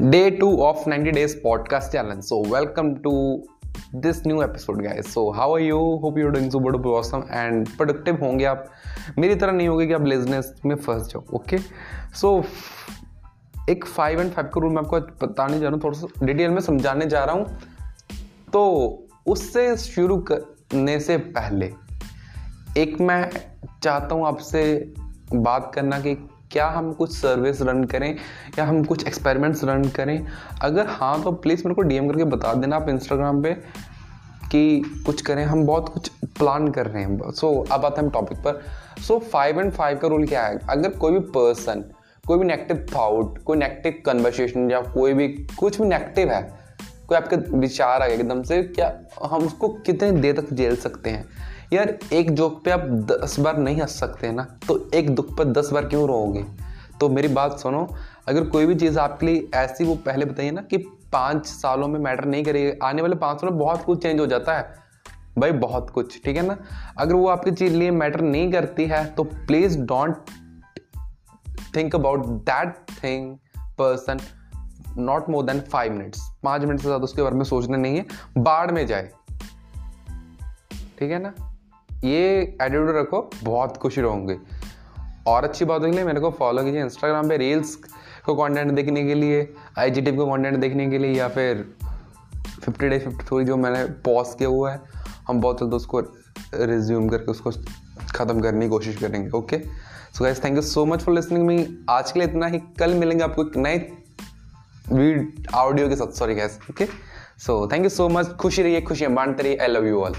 Day two of ninety days podcast challenge so welcome to this new episode guys so how are you hope you doing so बड़ो प्रोसम and productive होंगे आप। मेरी तरह नहीं होगी कि आप बिज़नेस में फंस जाओ ओके सो एक फाइव एंड फाइव के रूल में आपको बताने जा रहा हूँ, थोड़ा सा डिटेल में समझाने जा रहा हूँ। तो उससे शुरू करने से पहले, एक मैं चाहता हूँ आपसे बात करना कि क्या हम कुछ सर्विस रन करें या हम कुछ एक्सपेरिमेंट्स रन करें? अगर हाँ तो प्लीज़ मेरे को डीएम करके बता देना आप इंस्टाग्राम पे कि कुछ करें। हम बहुत कुछ प्लान कर रहे हैं। सो so, अब आते हैं टॉपिक पर। सो फाइव एंड फाइव का रूल क्या है? अगर कोई भी पर्सन कोई भी नेगेटिव थाउट कोई नेगेटिव कन्वर्सेशन या कोई भी कुछ भी नेगेटिव है कोई आपका विचार आ गया एकदम से क्या हम उसको कितने देर तक झेल सकते हैं? यार, एक जोक पे आप दस बार नहीं हंस सकते ना तो एक दुख पर दस बार क्यों रोओगे? तो मेरी बात सुनो, अगर कोई भी चीज़ आपके लिए ऐसी, वो पहले बताइए ना कि पाँच सालों में मैटर नहीं करेगी। आने वाले पाँच सालों में बहुत कुछ चेंज हो जाता है। भाई, बहुत कुछ, ठीक है ना? अगर वो आपके चीज़ लिए मैटर नहीं करती है तो please don't think about that thing person not more than five minutes पाँच मिनट से ज़्यादा उसके बारे में सोचना नहीं है। बाढ़ में जाए, ठीक है ना? ये एटीट्यूड रखो, बहुत खुश रहोगे। और अच्छी बात लिए मेरे को फॉलो कीजिए इंस्टाग्राम पे रील्स को कंटेंट देखने के लिए आई जी टी को कंटेंट देखने के लिए, या फिर फिफ्टी डे फिफ्टी थ्री जो मैंने पॉज किया हुआ है, हम बहुत जल्द उसको रिज्यूम करके उसको ख़त्म करने की कोशिश करेंगे okay so guys thank you so much for listening me आज के लिए इतना ही। कल मिलेंगे आपको एक नए वीड ऑडियो के साथ। Sorry guys okay so thank you so much खुशी रहिए, खुशियाँ बांटते रहिए। I love you all